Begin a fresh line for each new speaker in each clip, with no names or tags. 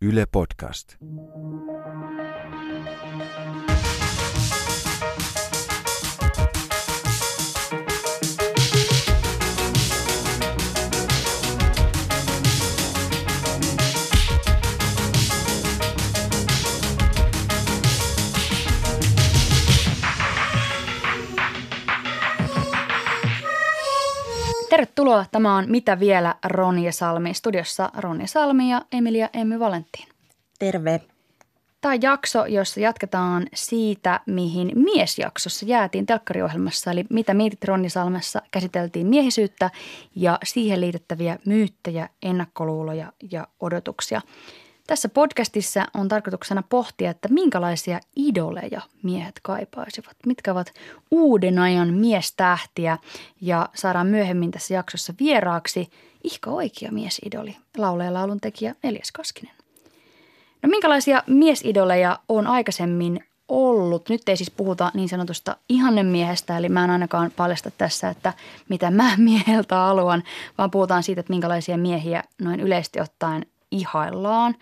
Yle Podcast.
Tervetuloa. Tämä on Mitä vielä Ronja Salmi. Studiossa Ronja Salmi ja Emilia Emmy Valentin.
Terve.
Tämä on jakso, jossa jatketaan siitä, mihin miesjaksossa jäätiin telkkariohjelmassa. Eli mitä mietit Ronja Salmessa, käsiteltiin miehisyyttä ja siihen liitettäviä myyttejä, ennakkoluuloja ja odotuksia – tässä podcastissa on tarkoituksena pohtia, että minkälaisia idoleja miehet kaipaisivat, mitkä ovat uuden ajan miestähtiä ja saadaan myöhemmin tässä jaksossa vieraaksi ihka oikea miesidoli, laulaja laulun tekijä Elias Kaskinen. No minkälaisia miesidoleja on aikaisemmin ollut? Nyt ei siis puhuta niin sanotusta ihannemiehestä, eli mä en ainakaan paljasta tässä, että mitä mä mieheltä haluan, vaan puhutaan siitä, että minkälaisia miehiä noin yleisesti ottaen ihaillaan.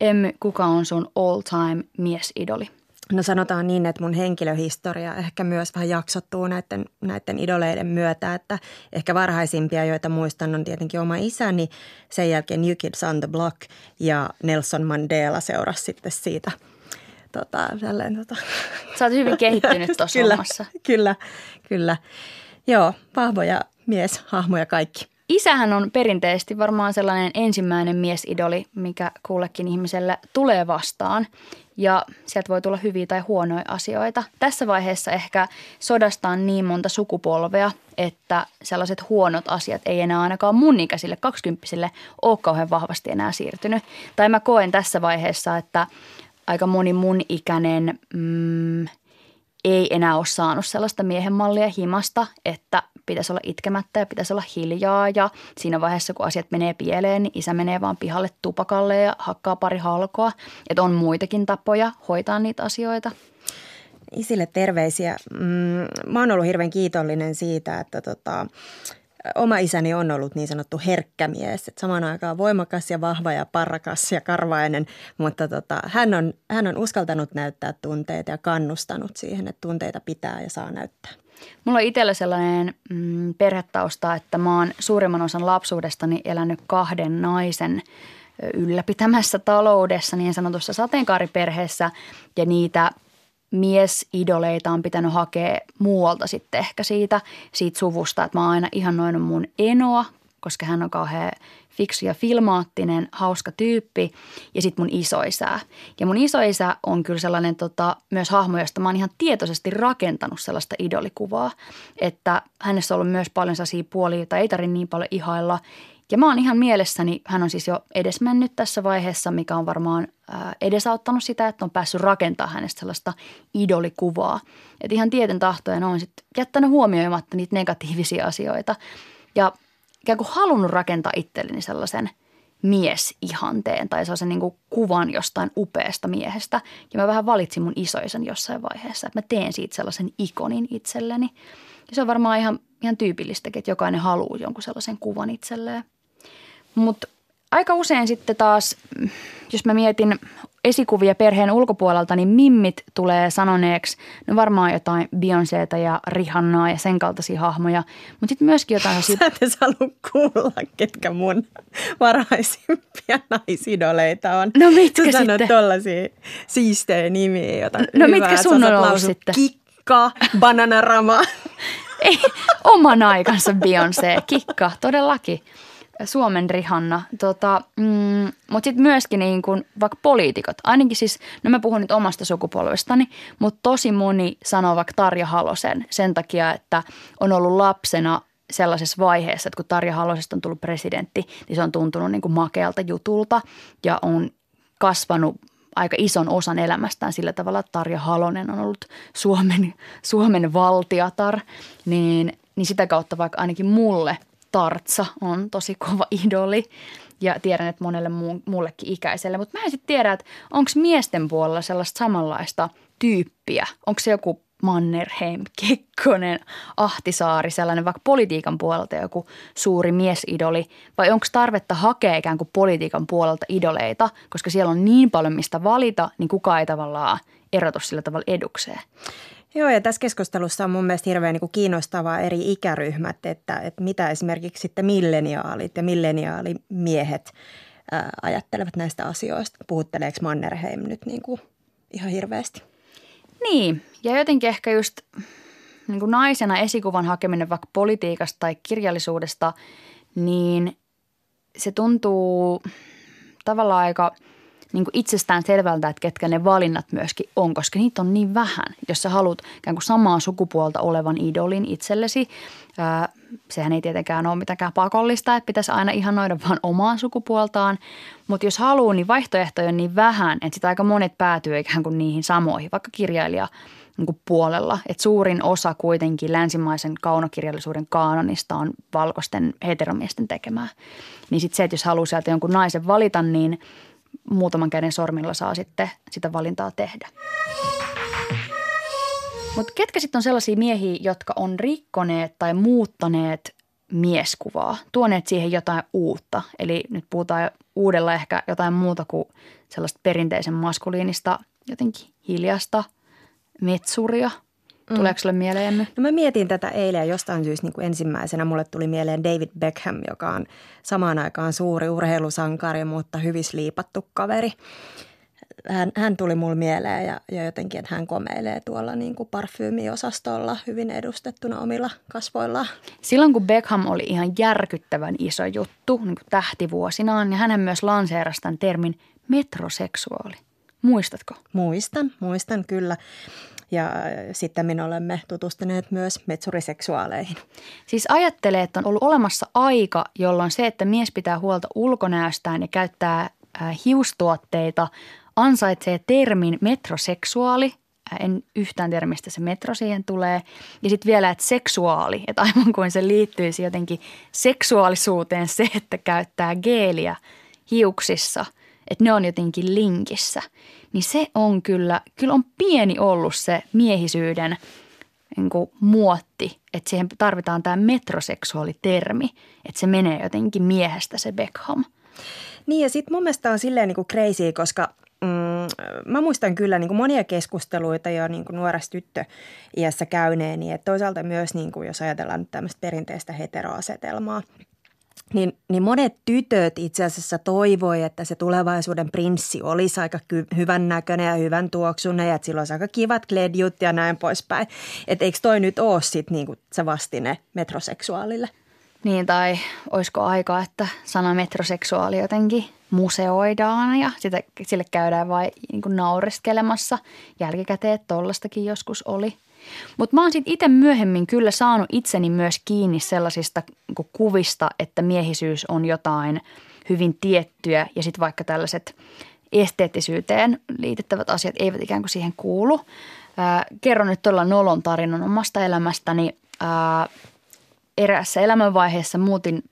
Emmy, kuka on sun all time miesidoli?
No sanotaan niin, että mun henkilöhistoria ehkä myös vähän jaksottuu näiden, näiden idoleiden myötä, että ehkä varhaisimpia, joita muistan, on tietenkin oma isäni, sen jälkeen New Kids on the Block ja Nelson Mandela seurasi sitten siitä. Tota, tälleen, tota.
Sä oot hyvin kehittynyt tuossa
kyllä,
omassa.
Kyllä, kyllä. Joo, vahvoja mieshahmoja kaikki.
Isähän on perinteisesti varmaan sellainen ensimmäinen miesidoli, mikä kullekin ihmiselle tulee vastaan. Ja sieltä voi tulla hyviä tai huonoja asioita. Tässä vaiheessa ehkä sodasta on niin monta sukupolvea, että sellaiset huonot asiat ei enää ainakaan mun ikäisille kaksikymppisille ole kauhean vahvasti enää siirtynyt. Tai mä koen tässä vaiheessa, että aika moni mun ikäinen mm, ei enää ole saanut sellaista miehen mallia himasta, että pitäisi olla itkemättä ja pitäisi olla hiljaa ja siinä vaiheessa, kun asiat menee pieleen, niin isä menee vaan pihalle tupakalle ja hakkaa pari halkoa. Että on muitakin tapoja hoitaa niitä asioita.
Isille terveisiä. Mm, mä oon ollut hirveän kiitollinen siitä, että tota, oma isäni on ollut niin sanottu herkkämies. Et samaan aikaan voimakas ja vahva ja parrakas ja karvainen, mutta tota, hän, on, hän on uskaltanut näyttää tunteita ja kannustanut siihen, että tunteita pitää ja saa näyttää.
Mulla on itsellä sellainen mm, perhetausta, että mä oon suurimman osan lapsuudestani elänyt kahden naisen ylläpitämässä taloudessa, niin sanotussa sateenkaariperheessä ja niitä miesidoleita on pitänyt hakea muualta sitten ehkä siitä, siitä suvusta, että mä oon aina ihannoinut mun enoa, koska hän on kauhean fiksu ja filmaattinen, hauska tyyppi ja sitten mun isoisää. Ja mun isoisä on kyllä sellainen tota, myös hahmo, josta mä oon ihan tietoisesti rakentanut sellaista idolikuvaa, että hänessä on ollut myös paljon sellaisia puolia, joita ei tarvitse niin paljon ihailla. Ja mä oon ihan mielessäni, hän on siis jo edesmennyt tässä vaiheessa, mikä on varmaan edesauttanut sitä, että on päässyt rakentamaan hänestä sellaista idolikuvaa. Että ihan tieten tahtojen on sitten jättänyt huomioimatta niitä negatiivisia asioita. Ja ikään kuin halunnut rakentaa itselleni sellaisen miesihanteen tai sellaisen niin kuin kuvan jostain upeasta miehestä. Ja mä vähän valitsin mun isoisen jossain vaiheessa, että mä teen siitä sellaisen ikonin itselleni. Ja se on varmaan ihan, ihan tyypillistäkin, että jokainen haluaa jonkun sellaisen kuvan itselleen. Mutta aika usein sitten taas, jos mä mietin esikuvia perheen ulkopuolelta, niin mimmit tulee sanoneeksi, no varmaan jotain Beyoncéta ja Rihannaa ja sen kaltaisia hahmoja, mutta sitten myöskin jotain...
Sä et halua kuulla, ketkä mun varhaisimpia naisidoleita on.
No mitkä
Sä
sitten?
sanot tollasia siistejä nimiä, jota
No
hyvää,
mitkä sun on ollut sitten?
Kikka, bananarama.
Ei, oman aikansa Beyoncé, kikka, todellakin. Suomen Rihanna. Tota, mm, mutta sitten myöskin niin kun, vaikka poliitikot, ainakin siis, no mä puhun nyt omasta sukupolvestani, mutta tosi moni sanoo vaikka Tarja Halosen sen takia, että on ollut lapsena sellaisessa vaiheessa, että kun Tarja Halosesta on tullut presidentti, niin se on tuntunut niin kuin makealta jutulta ja on kasvanut aika ison osan elämästään sillä tavalla, että Tarja Halonen on ollut Suomen, Suomen valtiatar, niin, niin sitä kautta vaikka ainakin mulle Tartsa on tosi kova idoli ja tiedän, että monelle muu, muullekin ikäiselle. Mutta mä en sitten tiedä, että onko miesten puolella sellaista samanlaista tyyppiä. Onko se joku Mannerheim, Kekkonen, Ahtisaari, sellainen vaikka politiikan puolelta joku suuri miesidoli? Vai onko tarvetta hakea ikään kuin politiikan puolelta idoleita, koska siellä on niin paljon mistä valita, niin kukaan ei tavallaan erotu sillä tavalla edukseen?
Joo, ja tässä keskustelussa on mun mielestä hirveän niin kuin kiinnostavaa eri ikäryhmät, että, että mitä esimerkiksi sitten milleniaalit ja milleniaalimiehet ää, ajattelevat näistä asioista. Puhutteleeko Mannerheim nyt niin kuin ihan hirveästi?
Niin, ja jotenkin ehkä just niin kuin naisena esikuvan hakeminen vaikka politiikasta tai kirjallisuudesta, niin se tuntuu tavallaan aika – niin kuin itsestään selvältä, että ketkä ne valinnat myöskin on, koska niitä on niin vähän. Jos sä haluat ikään kuin samaa sukupuolta olevan idolin itsellesi, ää, sehän ei tietenkään ole mitenkään pakollista, että pitäisi aina ihanoida vaan omaa sukupuoltaan. Mutta jos haluaa, niin vaihtoehtoja on niin vähän, että sitä aika monet päätyy ikään kuin niihin samoihin, vaikka kirjailija niin kuin puolella. Et suurin osa kuitenkin länsimaisen kaunokirjallisuuden kaanonista on valkoisten heteromiesten tekemää. Niin sitten se, että jos haluaa sieltä jonkun naisen valita, niin muutaman käden sormilla saa sitten sitä valintaa tehdä. Mutta ketkä sitten on sellaisia miehiä, jotka on rikkoneet tai muuttaneet mieskuvaa, tuoneet siihen jotain uutta. Eli nyt puhutaan uudella ehkä jotain muuta kuin sellaista perinteisen maskuliinista, jotenkin hiljasta metsuria – Mm. Tuleeko sulle mieleen? No
mä mietin tätä eilen ja jostain syystä niin kuin ensimmäisenä mulle tuli mieleen David Beckham, joka on samaan aikaan suuri urheilusankari, mutta hyvin liipattu kaveri. Hän, hän tuli mulle mieleen ja, ja jotenkin, että hän komeilee tuolla niin kuin parfyymiosastolla hyvin edustettuna omilla kasvoillaan.
Silloin kun Beckham oli ihan järkyttävän iso juttu niin kuin tähtivuosinaan, niin hän myös lanseerasi tämän termin metroseksuaali. Muistatko?
Muistan, muistan kyllä ja sitten me olemme tutustuneet myös metsuriseksuaaleihin.
Siis ajattelee, että on ollut olemassa aika, jolloin se, että mies pitää huolta ulkonäöstään ja käyttää hiustuotteita, ansaitsee termin metroseksuaali. En yhtään tiedä, mistä se metro siihen tulee. Ja sitten vielä, että seksuaali, että aivan kuin se liittyisi jotenkin seksuaalisuuteen se, että käyttää geeliä hiuksissa, että ne on jotenkin linkissä – niin se on kyllä, kyllä on pieni ollut se miehisyyden niin kuin muotti, että siihen tarvitaan tämä metroseksuaalitermi, että se menee jotenkin miehestä se Beckham.
Niin ja sitten mun mielestä on silleen niin kuin crazy, koska mm, mä muistan kyllä niin kuin monia keskusteluita jo niin kuin nuoressa tyttöiässä käyneeni, että toisaalta myös niin kuin, jos ajatellaan nyt tämmöistä perinteistä heteroasetelmaa – niin, niin monet tytöt itse asiassa toivoi, että se tulevaisuuden prinssi olisi aika ky- hyvän näköinen ja hyvän tuoksunen ja että sillä olisi aika kivat kledjut ja näin poispäin. Että eikö toi nyt ole sitten niinku se vastine metroseksuaalille?
Niin, tai olisiko aika, että sana metroseksuaali jotenkin museoidaan ja sitä, sille käydään vain niin naureskelemassa jälkikäteen, että tollastakin joskus oli – mutta mä oon sitten itse myöhemmin kyllä saanut itseni myös kiinni sellaisista niin kuvista, että miehisyys on jotain hyvin tiettyä ja sitten vaikka tällaiset esteettisyyteen liitettävät asiat eivät ikään kuin siihen kuulu. Ää, kerron nyt todella nolon tarinan omasta elämästäni. Ää, eräässä elämänvaiheessa muutin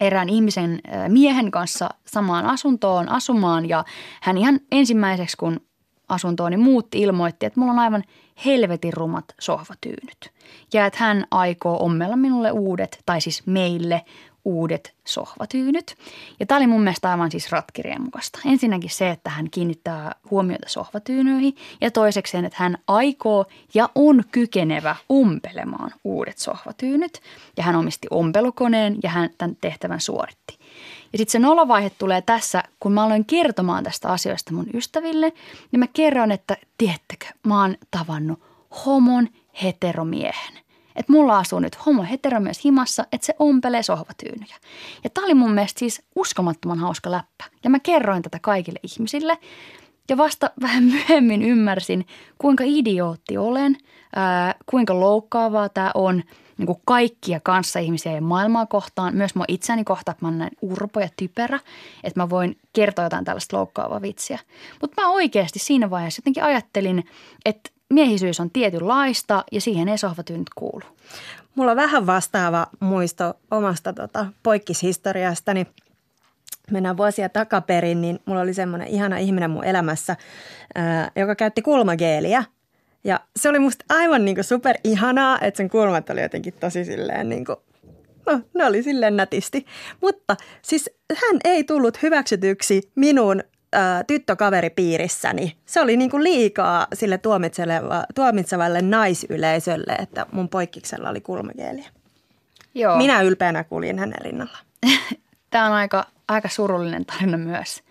erään ihmisen miehen kanssa samaan asuntoon asumaan ja hän ihan ensimmäiseksi kun asuntooni muutti ilmoitti, että mulla on aivan – helvetin rumat sohvatyynyt. Ja että hän aikoo ommella minulle uudet, tai siis meille uudet sohvatyynyt. Ja tämä oli mun mielestä aivan siis ratkirien mukaista. Ensinnäkin se, että hän kiinnittää huomiota sohvatyynyihin ja toisekseen, että hän aikoo ja on kykenevä umpelemaan uudet sohvatyynyt. Ja hän omisti ompelukoneen ja hän tämän tehtävän suoritti. Ja sitten se nolovaihe tulee tässä, kun mä aloin kertomaan tästä asioista mun ystäville, niin mä kerron, että tiettäkö, mä oon tavannut homon heteromiehen. Että mulla asuu nyt homo heteromies himassa, että se ompelee sohvatyynyjä. Ja tää oli mun mielestä siis uskomattoman hauska läppä. Ja mä kerroin tätä kaikille ihmisille. Ja vasta vähän myöhemmin ymmärsin, kuinka idiootti olen, ää, kuinka loukkaavaa tämä on – niin kuin kaikkia kanssaihmisiä ja maailmaa kohtaan, myös mua itseäni kohtaan, että mä oon näin urpo ja typerä, että mä voin kertoa jotain tällaista loukkaavaa vitsiä. Mutta mä oikeasti siinä vaiheessa jotenkin ajattelin, että miehisyys on tietynlaista ja siihen ei sohvatyynyt kuulu.
Mulla on vähän vastaava muisto omasta tota, poikkishistoriastani. Mennään vuosia takaperin, niin mulla oli semmoinen ihana ihminen mun elämässä, ää, joka käytti kulmageeliä – Ja se oli musta aivan niin super ihanaa, että sen kulmat oli jotenkin tosi silleen niin kuin, no ne oli silleen nätisti. Mutta siis hän ei tullut hyväksytyksi minun tyttökaveripiirissäni. Se oli niin kuin liikaa sille tuomitsevalle naisyleisölle, että mun poikkiksella oli kulmageeliä. Joo. Minä ylpeänä kuljin hänen rinnalla.
Tämä on aika, aika surullinen tarina myös.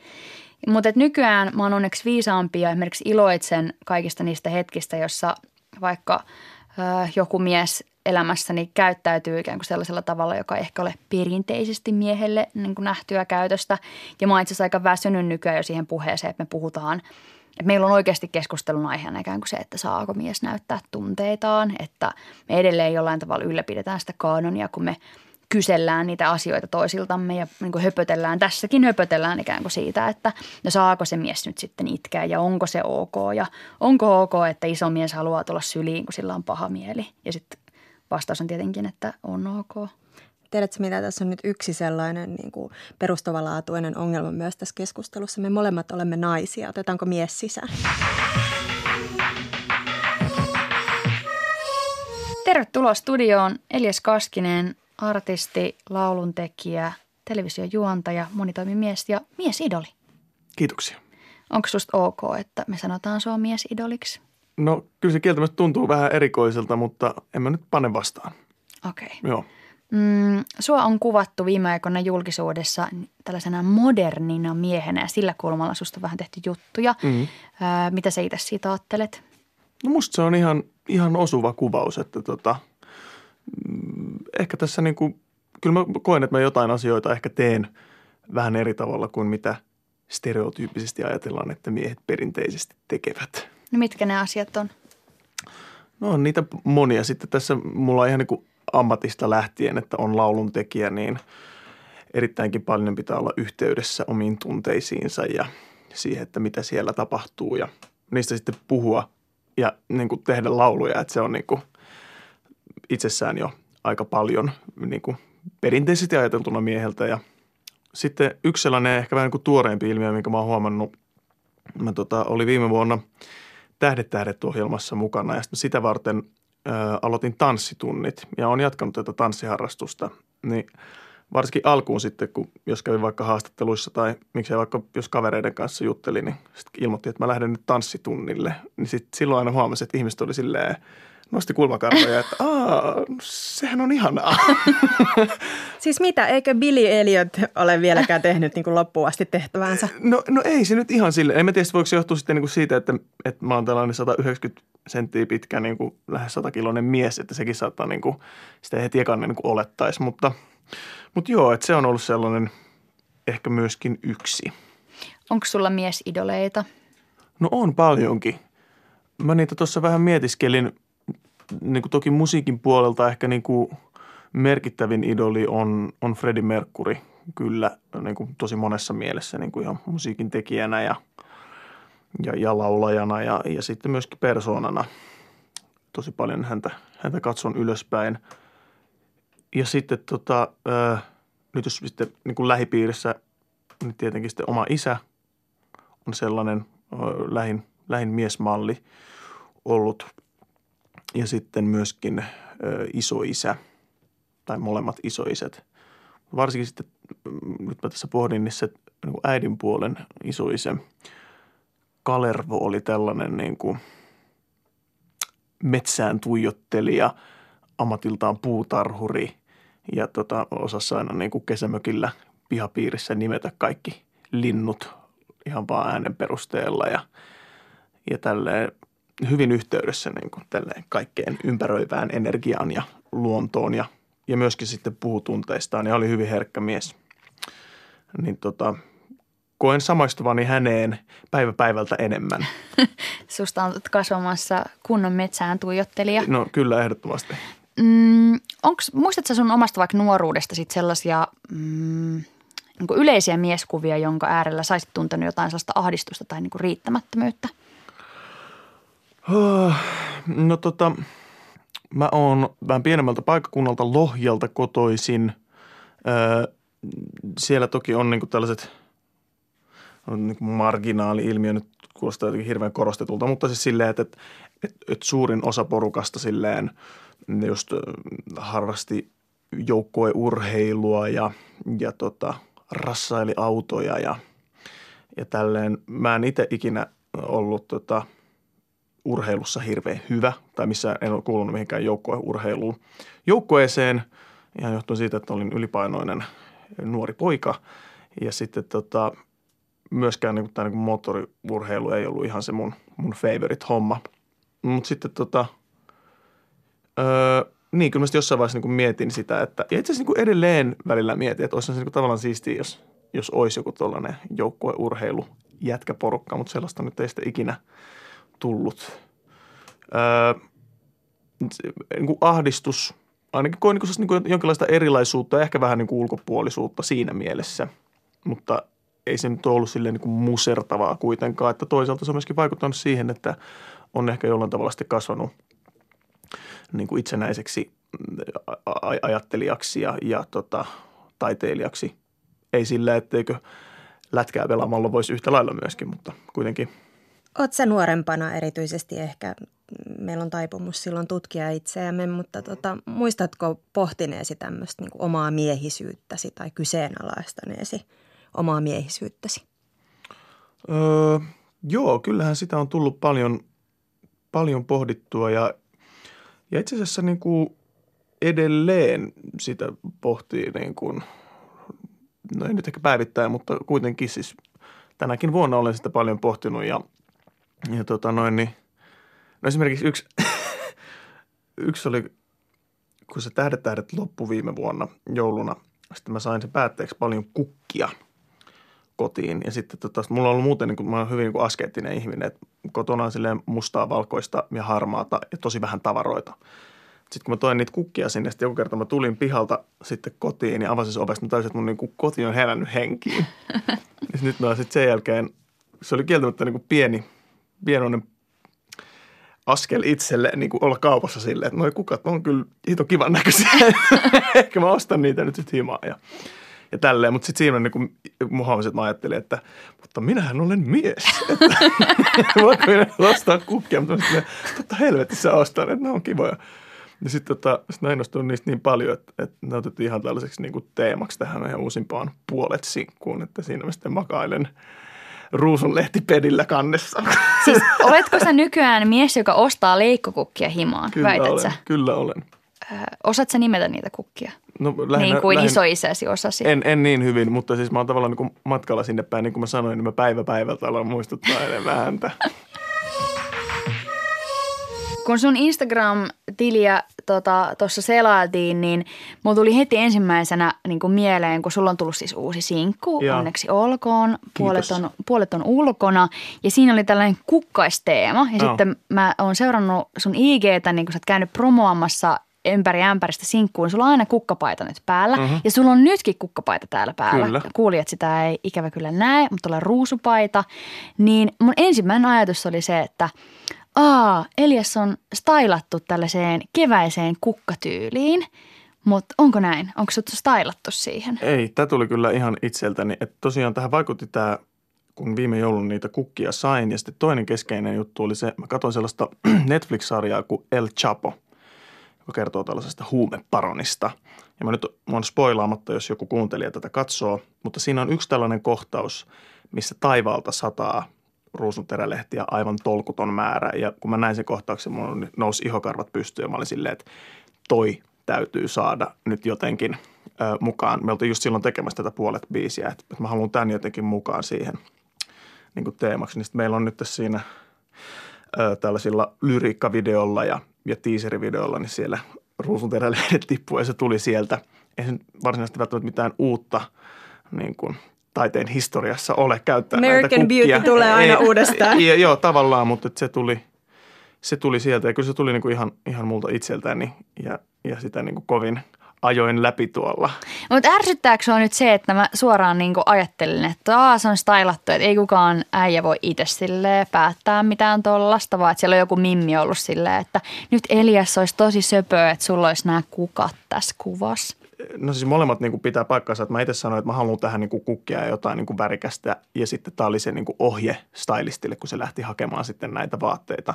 Mutta nykyään mä oon onneksi viisaampi ja esimerkiksi iloitsen kaikista niistä hetkistä, jossa vaikka ö, joku mies elämässäni käyttäytyy ikään kuin sellaisella tavalla, joka ei ehkä ole perinteisesti miehelle niin kuin nähtyä käytöstä. Ja mä oon itse asiassa aika väsynyt nykyään jo siihen puheeseen, että me puhutaan – että meillä on oikeasti keskustelun aiheena ikään kuin se, että saako mies näyttää tunteitaan, että me edelleen jollain tavalla ylläpidetään sitä kanonia, kun me kysellään niitä asioita toisiltamme ja niin kuin höpötellään, tässäkin höpötellään ikään kuin siitä, että no saako se mies nyt sitten itkeä ja onko se ok ja onko ok, että iso mies haluaa tulla syliin, kun sillä on paha mieli. Ja sitten vastaus on tietenkin, että on ok.
Tiedätkö, mitä tässä on nyt yksi sellainen niin kuin perustavanlaatuinen ongelma myös tässä keskustelussa? Me molemmat olemme naisia. Otetaanko mies sisään?
Tervetuloa studioon Elias Kaskinen, artisti, lauluntekijä, televisiojuontaja, monitoimimies ja miesidoli.
Kiitoksia.
Onko susta ok, että me sanotaan sua miesidoliksi?
No kyllä se kieltämättä tuntuu vähän erikoiselta, mutta en mä nyt pane vastaan.
Okei. Okay.
Joo.
Mm, sua on kuvattu viime aikoina julkisuudessa tällaisena modernina miehenä ja sillä kulmalla susta on vähän tehty juttuja. Mm. Ää, mitä sä itse siitä ajattelet?
No musta se on ihan, ihan osuva kuvaus, että tota, mm, ehkä tässä niin kuin, kyllä mä koen, että mä jotain asioita ehkä teen vähän eri tavalla kuin mitä stereotyyppisesti ajatellaan, että miehet perinteisesti tekevät.
No mitkä ne asiat on?
No on niitä monia. Sitten tässä mulla on ihan niin kuin ammatista lähtien, että on lauluntekijä, niin erittäinkin paljon pitää olla yhteydessä omiin tunteisiinsa ja siihen, että mitä siellä tapahtuu ja niistä sitten puhua ja niin kuin tehdä lauluja, että se on niin kuin itsessään jo aika paljon niin kuin perinteisesti ajateltuna mieheltä. Ja sitten yksi sellainen ehkä vähän niin kuin tuoreempi ilmiö, minkä mä oon huomannut, mä tota, oli viime vuonna Tähdet tähdet ohjelmassa mukana. Ja sitten sitä varten aloitin tanssitunnit ja olen jatkanut tätä tanssiharrastusta, niin varsinkin alkuun sitten, kun jos kävin vaikka haastatteluissa tai miksei vaikka jos kavereiden kanssa juttelin, niin sitten ilmoitti, että mä lähden nyt tanssitunnille. Niin sitten silloin aina huomasin, että ihmiset oli silleen, nosti kulmakarvoja, että Aa, sehän on ihanaa.
Siis mitä, eikö Billy Elliot ole vieläkään tehnyt niin kuin loppuun asti tehtävänsä?
No, no ei se nyt ihan sille. En mä tiedä, voiko se johtua sitten niin kuin siitä, että, että mä oon tällainen 190 senttiä pitkä, niin kuin lähes 100 kiloinen mies, että sekin saattaa niin kuin, sitä heti ekan niin kuin olettaisi. Mutta, mutta joo, että se on ollut sellainen ehkä myöskin yksi.
Onko sulla miesidoleita?
No on paljonkin. Mä niitä tuossa vähän mietiskelin niin kuin toki musiikin puolelta ehkä niin kuin merkittävin idoli on, on Freddie Mercury kyllä niin kuin tosi monessa mielessä niin kuin ihan musiikin tekijänä ja, ja, ja laulajana ja, ja sitten myöskin persoonana. Tosi paljon häntä, häntä katson ylöspäin. Ja sitten tota, ää, nyt jos sitten niin kuin lähipiirissä, niin tietenkin sitten oma isä on sellainen ää, lähin, lähin miesmalli ollut – ja sitten myöskin ö, isoisä tai molemmat isoisät. Varsinkin sitten, mm, nyt mä tässä pohdin, niin se niin äidin puolen isoisä Kalervo oli tällainen niin kuin metsään tuijottelija, ammatiltaan puutarhuri ja tota, osasi aina niin kuin kesämökillä pihapiirissä nimetä kaikki linnut ihan vaan äänen perusteella ja, ja tälleen hyvin yhteydessä niin kuin kaikkeen ympäröivään energiaan ja luontoon ja, ja myöskin sitten puhutunteistaan ja oli hyvin herkkä mies. Niin tota, koen samaistuvani häneen päivä päivältä enemmän.
Susta on kasvamassa kunnon metsään tuijottelija.
No kyllä, ehdottomasti.
Mm, onks, muistatko sun omasta vaikka nuoruudesta sit sellaisia mm, niin yleisiä mieskuvia, jonka äärellä saisit tuntenut jotain sellaista ahdistusta tai niin riittämättömyyttä?
No tota, mä oon vähän pienemmältä paikkakunnalta Lohjalta kotoisin. Öö, siellä toki on niinku tällaiset on niinku marginaali-ilmiö nyt kuulostaa jotenkin hirveän korostetulta, mutta siis silleen, että, että, että, että suurin osa porukasta silleen just harrasti joukkueurheilua ja, ja tota, rassaili autoja ja, ja tälleen. Mä en itse ikinä ollut tota, urheilussa hirveän hyvä tai missä en ole kuulunut mihinkään joukkueurheiluun. Joukkueeseen ihan johtuen siitä, että olin ylipainoinen nuori poika ja sitten tota, myöskään niin tämä niin moottoriurheilu ei ollut ihan se mun, mun favorite homma. Mutta sitten tota, öö, niin, kyllä mä jossain vaiheessa niin mietin sitä, että ja itse asiassa niin edelleen välillä mietin, että olisi se niin tavallaan siistiä, jos, jos olisi joku tuollainen joukkueurheilu jätkäporukka, mutta sellaista nyt ei sitten ikinä tullut. Öö, niin kuin ahdistus, ainakin koin niin kuin, niin kuin jonkinlaista erilaisuutta ja ehkä vähän niin kuin ulkopuolisuutta siinä mielessä, mutta ei se nyt ollut silleen niin kuin musertavaa kuitenkaan, että toisaalta se on myöskin vaikuttanut siihen, että on ehkä jollain tavalla sitten kasvanut – niin kuin itsenäiseksi mm, ajattelijaksi ja, ja tota, taiteilijaksi. Ei sillä, etteikö lätkää pelaamalla voisi yhtä lailla myöskin, mutta kuitenkin.
Oletko nuorempana erityisesti ehkä, meillä on taipumus silloin tutkia itseämme, mutta tota, muistatko pohtineesi tämmöistä niin omaa miehisyyttäsi tai kyseenalaistaneesi omaa miehisyyttäsi?
Öö, joo, kyllähän sitä on tullut paljon, paljon pohdittua ja ja itse asiassa niin kuin edelleen sitä pohtii niin kuin, no ei nyt ehkä päivittäin, mutta kuitenkin siis tänäkin vuonna olen sitä paljon pohtinut ja, ja tota noin niin, no esimerkiksi yksi, yksi oli, kun se Tähdet tähdet loppui viime vuonna jouluna, sitten mä sain sen päätteeksi paljon kukkia kotiin. Ja sitten tota, mulla on ollut muuten, niin kuin, mä olen hyvin niin askeettinen ihminen, että kotona on silleen mustaa, valkoista ja harmaata ja tosi vähän tavaroita. Sitten kun mä toin niitä kukkia sinne, sitten joku kerta mä tulin pihalta sitten kotiin ja avasin se ovesta, mä täysin, että mun niin kuin koti on herännyt henkiin. ja nyt mä sitten sen jälkeen, se oli kieltämättä niin kuin pieni, pienoinen askel itselle niin kuin olla kaupassa silleen, että noi kukat on kyllä hito kivan näköisiä. Ehkä mä ostan niitä nyt sitten himaa. Ja ja tälleen. Mutta sitten siinä niin kuin että mä ajattelin, että mutta minähän olen mies. Että voinko minä ostaa kukkia, mutta sitten, totta helvetissä ostan, että ne on kivoja. Ja sitten tota, sit mä innostuin niistä niin paljon, että, että ne otettiin ihan tällaiseksi niin kuin teemaksi tähän meidän uusimpaan puolet sinkkuun, että siinä mä sitten makailen ruusunlehtipedillä kannessa.
Siis oletko sä nykyään mies, joka ostaa leikkokukkia himaan,
kyllä
väität
olen,
sä?
Kyllä olen.
Äh, osaat sä nimetä niitä kukkia?
No, lähinnä,
niin kuin
lähinnä,
isoisäsi osasi.
En, en niin hyvin, mutta siis mä oon tavallaan niin matkalla sinne päin. Niin kuin mä sanoin, niin mä päivä päivältä alan muistuttaa enemmän häntä.
Kun sun Instagram-tiliä tuossa tota, selailtiin, niin mulla tuli heti ensimmäisenä niin kuin mieleen, kun sulla on tullut siis uusi sinkku, ja. onneksi olkoon, puolet on, puolet on ulkona. Ja siinä oli tällainen kukkaisteema. Ja no. sitten mä oon seurannut sun IGtä, niin kun sä oot käynyt promoamassa ympäri ämpäristä sinkkuun. Sulla on aina kukkapaita nyt päällä mm-hmm. ja sulla on nytkin kukkapaita täällä päällä. Kyllä. Kuulijat sitä ei ikävä kyllä näe, mutta tulee ruusupaita. Niin mun ensimmäinen ajatus oli se, että aa, Elias on stylattu tällaiseen keväiseen kukkatyyliin. Mutta onko näin? Onko sut stylattu siihen?
Ei, tämä tuli kyllä ihan itseltäni. Että tosiaan tähän vaikutti tämä, kun viime joulun niitä kukkia sain. Ja sitten toinen keskeinen juttu oli se, mä katsoin sellaista Netflix-sarjaa kuin El Chapo – joka kertoo tällaisesta huumeparonista. Ja mä nyt mä spoilaamatta, jos joku kuuntelija tätä katsoo, mutta siinä on yksi tällainen kohtaus, missä taivaalta sataa ruusunterälehtiä aivan tolkuton määrä. Ja kun mä näin sen kohtauksen, mun nousi ihokarvat pystyyn ja mä olin silleen, että toi täytyy saada nyt jotenkin ö, mukaan. Me oltiin just silloin tekemässä tätä puolet biisiä, että, että mä haluan tämän jotenkin mukaan siihen niin kuin teemaksi. Niin meillä on nyt siinä ö, tällaisilla lyriikkavideolla ja ja teaserivideolla, niin siellä ruusunterälehdet tippuu ja se tuli sieltä. Ei se varsinaisesti välttämättä mitään uutta niin kuin, taiteen historiassa ole käyttää
American
näitä
Beauty tulee aina
ei,
uudestaan.
Ei, joo, tavallaan, mutta se tuli, se tuli sieltä ja kyllä se tuli niin kuin ihan, ihan multa itseltäni ja, ja sitä niin kuin kovin – ajoin läpi tuolla.
Mutta ärsyttääkö on nyt se, että mä suoraan niinku ajattelin, että Aa, se on stylattu, että ei kukaan äijä voi itse päättää mitään tuollaista, vaan että siellä on joku mimmi ollut silleen, että nyt Elias olisi tosi söpöä, että sulla olisi nämä kukat tässä kuvassa.
No siis molemmat niin kuin pitää paikkansa, että mä itse sanoin, että mä haluan tähän niin kuin kukkia ja jotain niin kuin värikästä ja sitten tämä oli se niin kuin ohje stylistille, kun se lähti hakemaan sitten näitä vaatteita.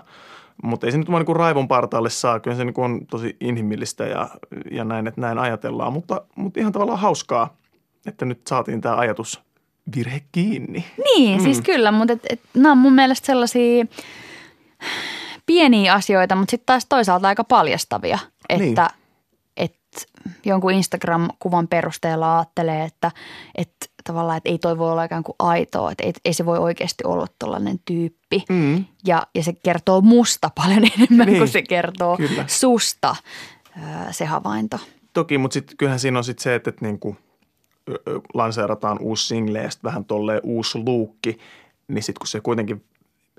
Mutta ei se nyt vaan niin kuin raivon partaalle saa, kyllä se niin kuin on tosi inhimillistä ja, ja näin, että näin ajatellaan, mutta, mutta ihan tavallaan hauskaa, että nyt saatiin tämä ajatus virhe kiinni.
Niin, mm. siis kyllä, mutta et, et, nämä on mun mielestä sellaisia pieniä asioita, mutta sitten taas toisaalta aika paljastavia, että niin. Jonkun Instagram-kuvan perusteella ajattelee, että, että tavallaan, että ei toi voi olla ikään kuin aitoa, että ei, ei se voi oikeasti olla tällainen tyyppi. Mm. Ja, ja se kertoo musta paljon enemmän niin. kuin se kertoo Kyllä. susta se havainto.
Toki, mutta sitten kyllähän siinä on sitten se, että, että niin kuin lanseerataan uusi single ja vähän tolleen uusi luukki, niin sitten kun se kuitenkin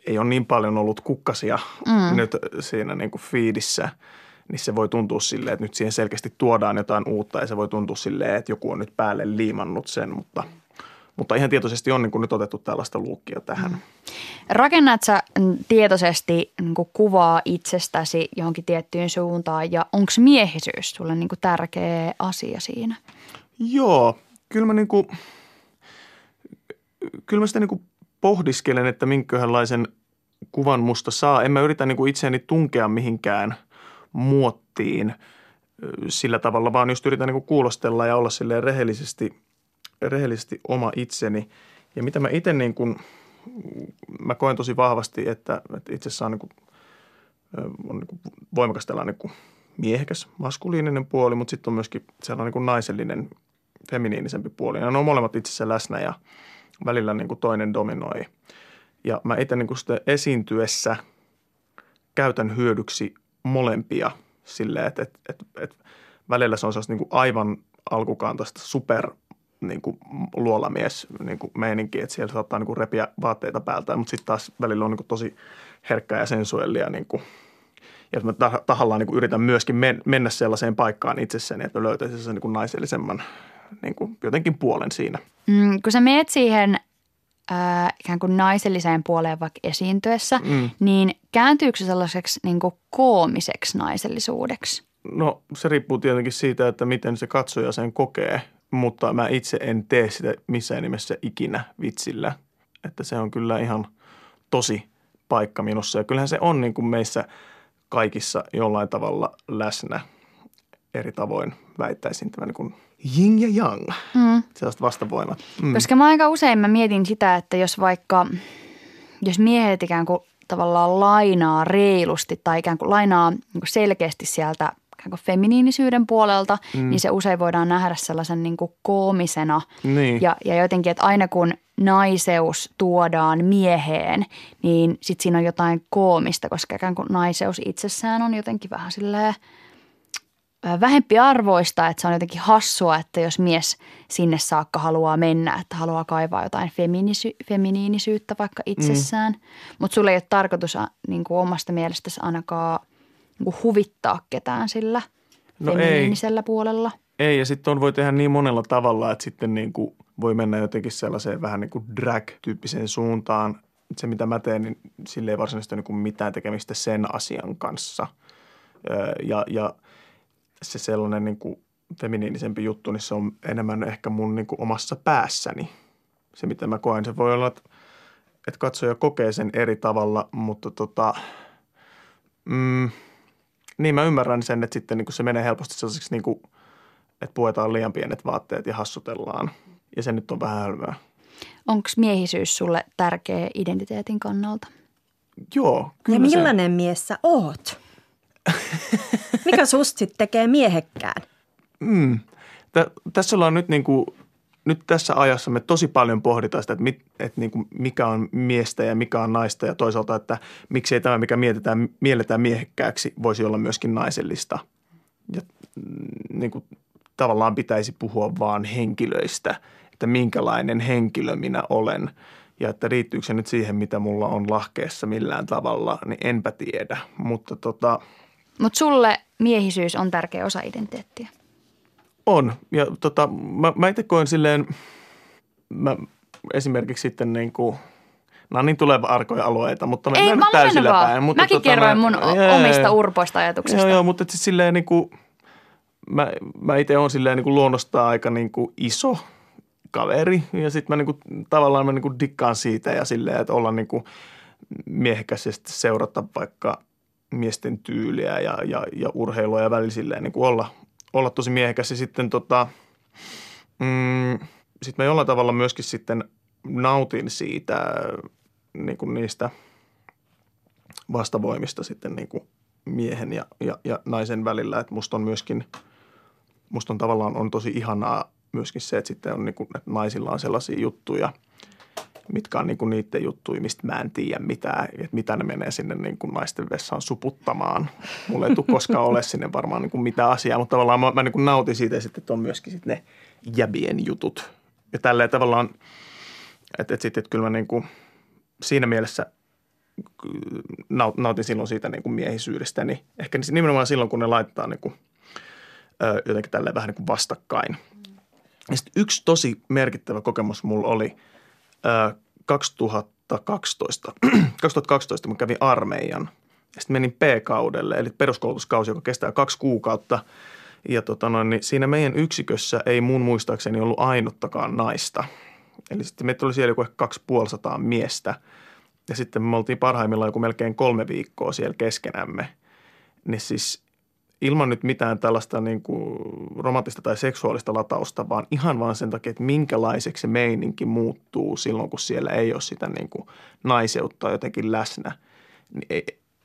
ei ole niin paljon ollut kukkasia mm. nyt siinä niin kuin fiidissä, niin se voi tuntua silleen, että nyt siihen selkeästi tuodaan jotain uutta ja se voi tuntua silleen, että joku on nyt päälle liimannut sen, mutta – mutta ihan tietoisesti on niin kuin nyt otettu tällaista luukkia tähän. Mm.
Rakennat sä tietoisesti niin kuin kuvaa itsestäsi johonkin tiettyyn suuntaan ja onko miehisyys sulle niin kuin tärkeä asia siinä?
Joo, kyllä mä, niin kuin, kyllä mä sitä niin kuin pohdiskelen, että minkälaisen kuvan musta saa. En mä yritä niin kuin itseäni tunkea mihinkään muottiin sillä tavalla, vaan just yritän niin kuulostella ja olla silleen rehellisesti, rehellisesti oma itseni. Ja mitä mä itse niin kuin, mä koen tosi vahvasti, että, että itse saa niin kuin, on niin kuin voimakas tällainen niin miehekäs, maskuliininen puoli, mutta sitten on myöskin sellainen niin kuin naisellinen, feminiinisempi puoli. Ja ne on molemmat itsessä läsnä ja – välillä niin kuin toinen dominoi. Ja mä itse niin kuin esiintyessä käytän hyödyksi molempia silleen, että, että, että, että välillä se on niin kuin aivan alkukantaista super niin kuin luolamies niin kuin meininki, että siellä saattaa niin kuin repiä vaatteita päältä, mutta sitten taas välillä on niin kuin tosi herkkää ja sensuellia niin kuin, ja mä tahallaan niin kuin yritän myöskin mennä sellaiseen paikkaan itsessäni, että löytäisin sen niin kuin naisellisemman niin kuin jotenkin puolen siinä.
Mm, kun sä meet siihen äh, ikään kuin naiselliseen puoleen vaikka esiintyessä, mm. niin kääntyykö se sellaiseksi niin kuin koomiseksi naisellisuudeksi?
No se riippuu tietenkin siitä, että miten se katsoja sen kokee, mutta mä itse en tee sitä missään nimessä ikinä vitsillä. Että se on kyllä ihan tosi paikka minussa ja kyllähän se on niin kuin meissä kaikissa jollain tavalla läsnä eri tavoin väittäisin tämä niin yin ja yang, mm. sellaiset vastavoimat.
Mm. Koska mä aika usein mä mietin sitä, että jos vaikka, jos miehet ikään kuin tavallaan lainaa reilusti tai ikään kuin lainaa niin kuin selkeästi sieltä ikään kuin feminiinisyyden puolelta, mm. niin se usein voidaan nähdä sellaisen niin kuin koomisena. Niin. Ja, ja jotenkin, että aina kun naiseus tuodaan mieheen, niin sitten siinä on jotain koomista, koska ikään kuin naiseus itsessään on jotenkin vähän silleen – vähempi arvoista, että se on jotenkin hassua, että jos mies sinne saakka haluaa mennä, että haluaa kaivaa jotain feminisy- feminiinisyyttä vaikka itsessään. Mm. Mutta sulle ei ole tarkoitus niin kuin omasta mielestäsi ainakaan niin kuin huvittaa ketään sillä no feminiinisellä ei. puolella.
Ei, ja sitten on voi tehdä niin monella tavalla, että sitten niin kuin voi mennä jotenkin sellaiseen vähän niin kuin drag-tyyppiseen suuntaan. Se, mitä mä teen, niin sille ei varsinaisesti ole niin mitään tekemistä sen asian kanssa. Ja, ja – se sellainen niin kuin feminiinisempi juttu, niin se on enemmän ehkä mun niin kuin omassa päässäni. Se, mitä mä koen, se voi olla, että, että katsoja kokee sen eri tavalla, mutta tota, mm, niin mä ymmärrän sen, että sitten niin kuin se menee helposti sellaiseksi, niin kuin, että puetaan liian pienet vaatteet ja hassutellaan. Ja se nyt on vähän hölmöä.
Onko miehisyys sulle tärkeä identiteetin kannalta?
Joo,
kyllä Ja millainen se... mies sä oot? Mikä susta sitten tekee miehekkään?
Mm. Tä, tässä ollaan nyt niin kuin, nyt tässä ajassa me tosi paljon pohditaan sitä, että, mit, että niin kuin mikä on miestä ja mikä on naista ja toisaalta, että miksei tämä, mikä mietitään, mielletään miehekkääksi, voisi olla myöskin naisellista. Ja mm, niin kuin, tavallaan pitäisi puhua vaan henkilöistä, että minkälainen henkilö minä olen – ja että riittyykö se nyt siihen, mitä mulla on lahkeessa millään tavalla, niin enpä tiedä. Mutta tota,
mutta sulle miehisyys on tärkeä osa identiteettiä.
On. Ja tota, mä, mä itse koen silleen, mä esimerkiksi sitten niin kuin, on niin tuleva arkoja alueita, mutta mä
Ei,
mä täysillä päin.
Mutta Mäkin tota, kerroin mä, mun jee, omista urpoista ajatuksista.
Joo, joo, mutta siis silleen niin kuin, mä, mä itse olen silleen niin kuin luonnostaan aika niin kuin iso kaveri ja sitten mä niin kuin, tavallaan mä niin kuin dikkaan siitä ja silleen, että olla niin kuin miehekäs ja sitten seurata vaikka miesten tyyliä ja, ja, ja urheilua ja välillä niin kuin olla, olla tosi miehekäs. Ja sitten tota, mm, sitten mä jollain tavalla myöskin sitten nautin siitä niin kuin niistä vastavoimista sitten niin kuin miehen ja, ja, ja naisen välillä, että musta on myöskin, musta on tavallaan on tosi ihanaa myöskin se, että sitten on niin kuin, että naisilla on sellaisia juttuja, mitkä on niin kuin niiden juttuja, mistä mä en tiedä mitään, että mitä ne menee sinne niin kuin naisten vessaan suputtamaan. Mulla ei tule koskaan ole sinne varmaan niin kuin mitään asiaa, mutta tavallaan mä, mä niin kuin nautin siitä ja sitten on myöskin sitten ne jäbien jutut. Ja tälleen tavallaan, että, että sitten että kyllä mä niin kuin siinä mielessä – nautin silloin siitä niin kuin miehisyydestä, niin ehkä nimenomaan silloin, kun ne laitetaan niin kuin, jotenkin tälleen vähän niin kuin vastakkain. Ja yksi tosi merkittävä kokemus mulla oli 2012, 2012, kun kävin armeijan. Ja sitten menin P-kaudelle, eli peruskoulutuskausi, joka kestää kaksi kuukautta. Ja tota noin, niin siinä meidän yksikössä ei mun muistaakseni ollut ainuttakaan naista. Eli sitten meitä oli siellä joku ehkä 250 miestä – ja sitten me oltiin parhaimmillaan joku melkein kolme viikkoa siellä keskenämme. Niin siis ilman nyt mitään tällaista niin kuin romanttista tai seksuaalista latausta, vaan ihan vaan sen takia, että minkälaiseksi se meininki muuttuu silloin, kun siellä ei ole sitä niin kuin naiseutta jotenkin läsnä. Niin,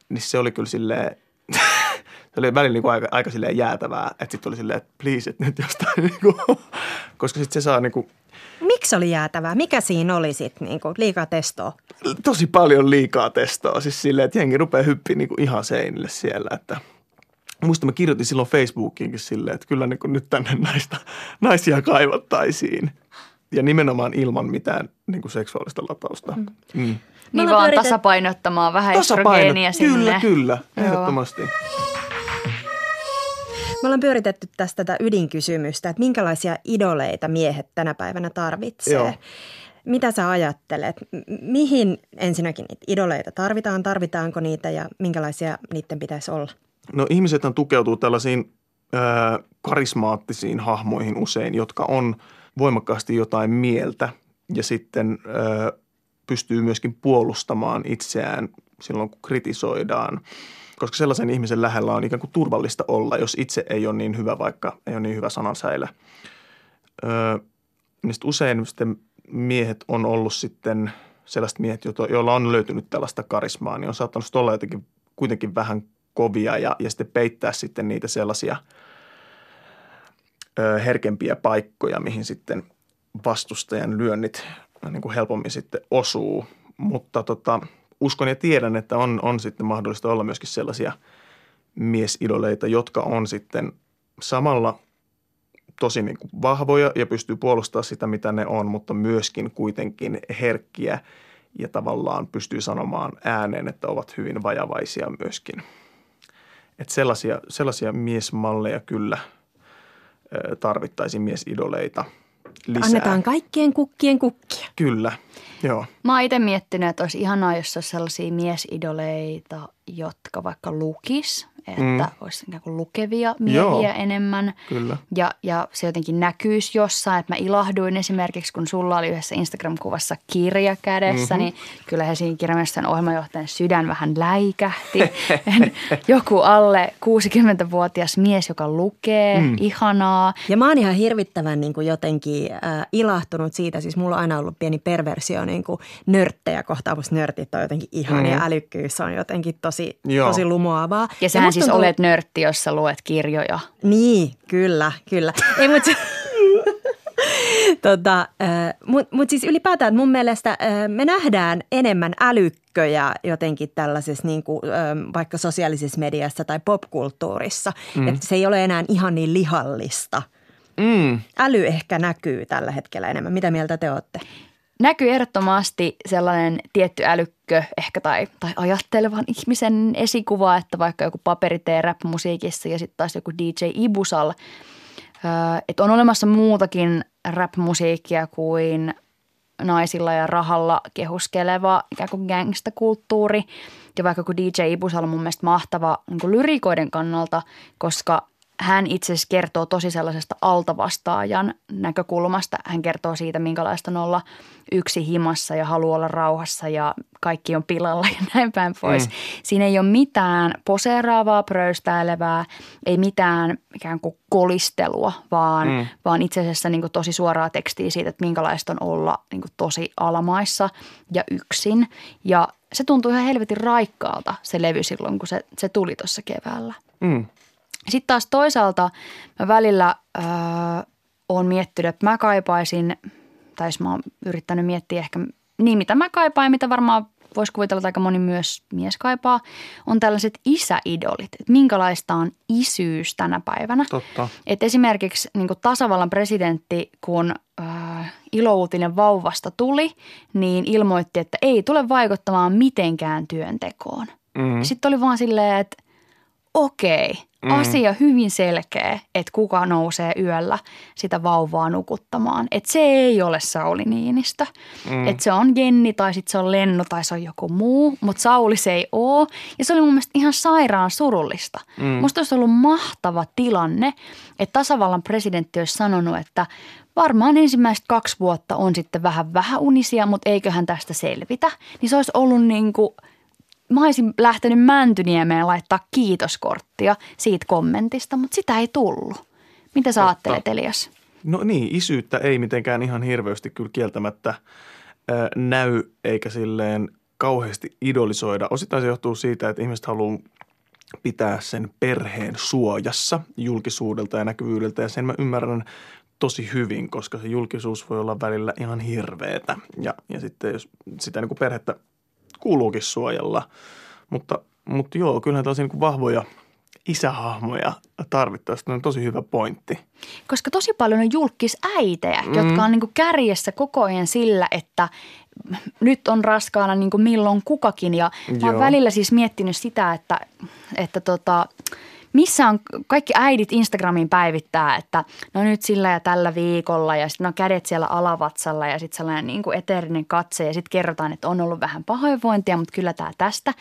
niin se oli kyllä silleen, se oli välillä niin kuin aika, aika silleen jäätävää, että sitten oli silleen, että please, että nyt jostain, niin kuin, koska sitten se saa niin kuin,
Miksi oli jäätävää? Mikä siinä oli sitten niin liikaa testoa?
Tosi paljon liikaa testoa. Siis silleen, että jengi rupeaa hyppiä niin kuin ihan seinille siellä. Että Muista mä kirjoitin silloin Facebookiinkin silleen, että kyllä niin kuin nyt tänne näistä naisia kaivattaisiin. Ja nimenomaan ilman mitään niin kuin seksuaalista latausta. Mm.
Mm. Niin vaan pyöritet... tasapainottamaan vähän estrogeenia sinne.
Kyllä, kyllä, ehdottomasti. Joo.
Me ollaan pyöritetty tästä tätä ydinkysymystä, että minkälaisia idoleita miehet tänä päivänä tarvitsee. Joo. Mitä sä ajattelet? Mihin ensinnäkin niitä idoleita tarvitaan? Tarvitaanko niitä ja minkälaisia niiden pitäisi olla?
No ihmisethän tukeutuu tällaisiin äh, karismaattisiin hahmoihin usein, jotka on voimakkaasti jotain mieltä ja sitten äh, pystyy myöskin puolustamaan itseään silloin, kun kritisoidaan koska sellaisen ihmisen lähellä on ikään kuin turvallista olla, jos itse ei ole niin hyvä, vaikka ei ole niin hyvä sanansäilä. Öö, niin usein sitten miehet on ollut sitten sellaiset miehet, joilla on löytynyt tällaista karismaa, niin on saattanut olla jotenkin kuitenkin vähän kovia ja, ja sitten peittää sitten niitä sellaisia ö, herkempiä paikkoja, mihin sitten vastustajan lyönnit niin kuin helpommin sitten osuu. Mutta tota, uskon ja tiedän, että on, on sitten mahdollista olla myöskin sellaisia miesidoleita, jotka on sitten samalla tosi niin kuin vahvoja ja pystyy puolustamaan sitä, mitä ne on, mutta myöskin kuitenkin herkkiä ja tavallaan pystyy sanomaan ääneen, että ovat hyvin vajavaisia myöskin. Että sellaisia, sellaisia miesmalleja kyllä tarvittaisiin miesidoleita lisää.
Annetaan kaikkien kukkien kukkia.
Kyllä. Joo.
Mä oon itse miettinyt, että olisi ihanaa, jos olisi sellaisia miesidoleita, jotka vaikka lukis että mm. olisi ikään kuin lukevia miehiä Joo, enemmän.
Kyllä.
Ja, ja se jotenkin näkyisi jossain, että mä ilahduin esimerkiksi, kun sulla oli yhdessä Instagram-kuvassa kirja kädessä, mm-hmm. niin kyllä Helsingin kirjamessan ohjelmajohtajan sydän vähän läikähti. Joku alle 60-vuotias mies, joka lukee, mm. ihanaa.
Ja mä oon ihan hirvittävän niin kuin jotenkin äh, ilahtunut siitä, siis mulla on aina ollut pieni perversio niin kuin nörttejä kohtaan, musta nörtit on jotenkin ihania, mm. älykkyys on jotenkin tosi, tosi lumoavaa.
Ja sehän siis tuntuu... olet nörtti, jossa luet kirjoja.
Niin, kyllä, kyllä. Ei, mutta tota, Mutta mut siis ylipäätään mun mielestä me nähdään enemmän älykköjä jotenkin tällaisessa niin kuin, vaikka sosiaalisessa mediassa tai popkulttuurissa. Mm. Että se ei ole enää ihan niin lihallista. Mm. Äly ehkä näkyy tällä hetkellä enemmän. Mitä mieltä te olette?
näkyy ehdottomasti sellainen tietty älykkö ehkä tai, tai ajattelevan ihmisen esikuva, että vaikka joku paperitee rap-musiikissa ja sitten taas joku DJ Ibusal, että on olemassa muutakin rap-musiikkia kuin naisilla ja rahalla kehuskeleva ikään kuin gangsta-kulttuuri. Ja vaikka kun DJ Ibusal on mun mielestä mahtava niin lyrikoiden kannalta, koska hän itse asiassa kertoo tosi sellaisesta altavastaajan näkökulmasta. Hän kertoo siitä, minkälaista on olla yksi himassa ja haluaa olla rauhassa ja kaikki on pilalla ja näin päin pois. Mm. Siinä ei ole mitään poseeraavaa, pröystäilevää, ei mitään ikään kuin kolistelua, vaan, mm. vaan itse asiassa niin kuin tosi suoraa tekstiä siitä, että minkälaista on olla niin kuin tosi alamaissa ja yksin. Ja se tuntui ihan helvetin raikkaalta se levy silloin, kun se, se tuli tuossa keväällä. Mm. Sitten taas toisaalta mä välillä äh, oon miettinyt, että mä kaipaisin, tai mä oon yrittänyt miettiä ehkä niin, mitä mä kaipaan mitä varmaan voisi kuvitella, että aika moni myös mies kaipaa, on tällaiset isäidolit. Että minkälaista on isyys tänä päivänä.
Totta.
Et esimerkiksi niin tasavallan presidentti, kun äh, ilouutinen vauvasta tuli, niin ilmoitti, että ei tule vaikuttamaan mitenkään työntekoon. Mm. Sitten oli vaan silleen, että okei, mm. asia hyvin selkeä, että kuka nousee yöllä sitä vauvaa nukuttamaan. Että se ei ole Sauli Niinistö. Mm. Että se on Jenni tai sitten se on Lennu tai se on joku muu, mutta Sauli se ei ole. Ja se oli mun mielestä ihan sairaan surullista. Mm. Musta olisi ollut mahtava tilanne, että tasavallan presidentti olisi sanonut, että varmaan ensimmäiset kaksi vuotta on sitten vähän vähän unisia, mutta eiköhän tästä selvitä. Niin se olisi ollut niin kuin – mä olisin lähtenyt Mäntyniemeen laittaa kiitoskorttia siitä kommentista, mutta sitä ei tullut. Mitä sä Totta. ajattelet, Elias?
No niin, isyyttä ei mitenkään ihan hirveästi kyllä kieltämättä ää, näy eikä silleen kauheasti idolisoida. Osittain se johtuu siitä, että ihmiset haluaa pitää sen perheen suojassa julkisuudelta ja näkyvyydeltä ja sen mä ymmärrän tosi hyvin, koska se julkisuus voi olla välillä ihan hirveetä. Ja, ja sitten jos sitä niin kuin perhettä kuuluukin suojella. Mutta, mutta joo, kyllähän tosi niin vahvoja isähahmoja tarvittaisiin. on tosi hyvä pointti.
Koska tosi paljon on julkisäitejä, mm. jotka on niin kärjessä koko ajan sillä, että nyt on raskaana niin milloin kukakin. Ja mä oon välillä siis miettinyt sitä, että, että tota, missä on kaikki äidit Instagramiin päivittää, että no nyt sillä ja tällä viikolla ja sitten on kädet siellä alavatsalla ja sitten sellainen niin kuin eteerinen katse ja sitten kerrotaan, että on ollut vähän pahoinvointia, mutta kyllä tämä tästä.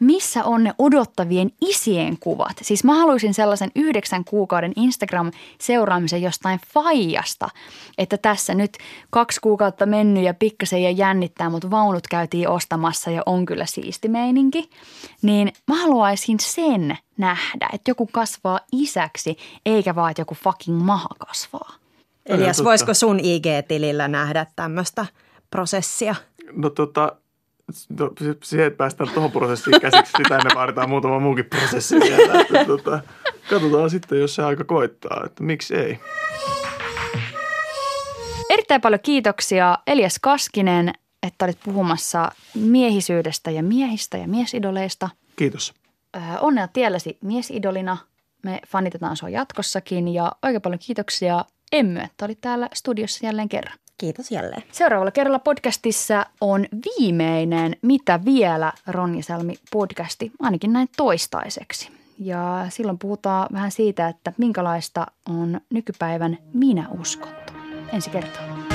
Missä on ne odottavien isien kuvat? Siis mä haluaisin sellaisen yhdeksän kuukauden Instagram-seuraamisen jostain faijasta, että tässä nyt kaksi kuukautta mennyt ja pikkasen ja jännittää, mutta vaunut käytiin ostamassa ja on kyllä siisti meininki. Niin mä haluaisin sen nähdä, että joku kasvaa isäksi, eikä vaan, että joku fucking maha kasvaa.
Elias, voisiko sun IG-tilillä nähdä tämmöistä prosessia?
No tota, no, siihen, että päästään tuohon prosessiin käsiksi, sitä ennen vaaditaan muutama muukin prosessi vielä. Että, tota, katsotaan sitten, jos se aika koittaa, että miksi ei.
Erittäin paljon kiitoksia Elias Kaskinen, että olit puhumassa miehisyydestä ja miehistä ja miesidoleista.
Kiitos.
Onnea tielläsi miesidolina. Me fanitetaan sua jatkossakin ja oikein paljon kiitoksia Emmy, että olit täällä studiossa jälleen kerran.
Kiitos jälleen.
Seuraavalla kerralla podcastissa on viimeinen Mitä vielä Ronja Salmi podcasti, ainakin näin toistaiseksi. Ja silloin puhutaan vähän siitä, että minkälaista on nykypäivän minä uskonto. Ensi kertaa.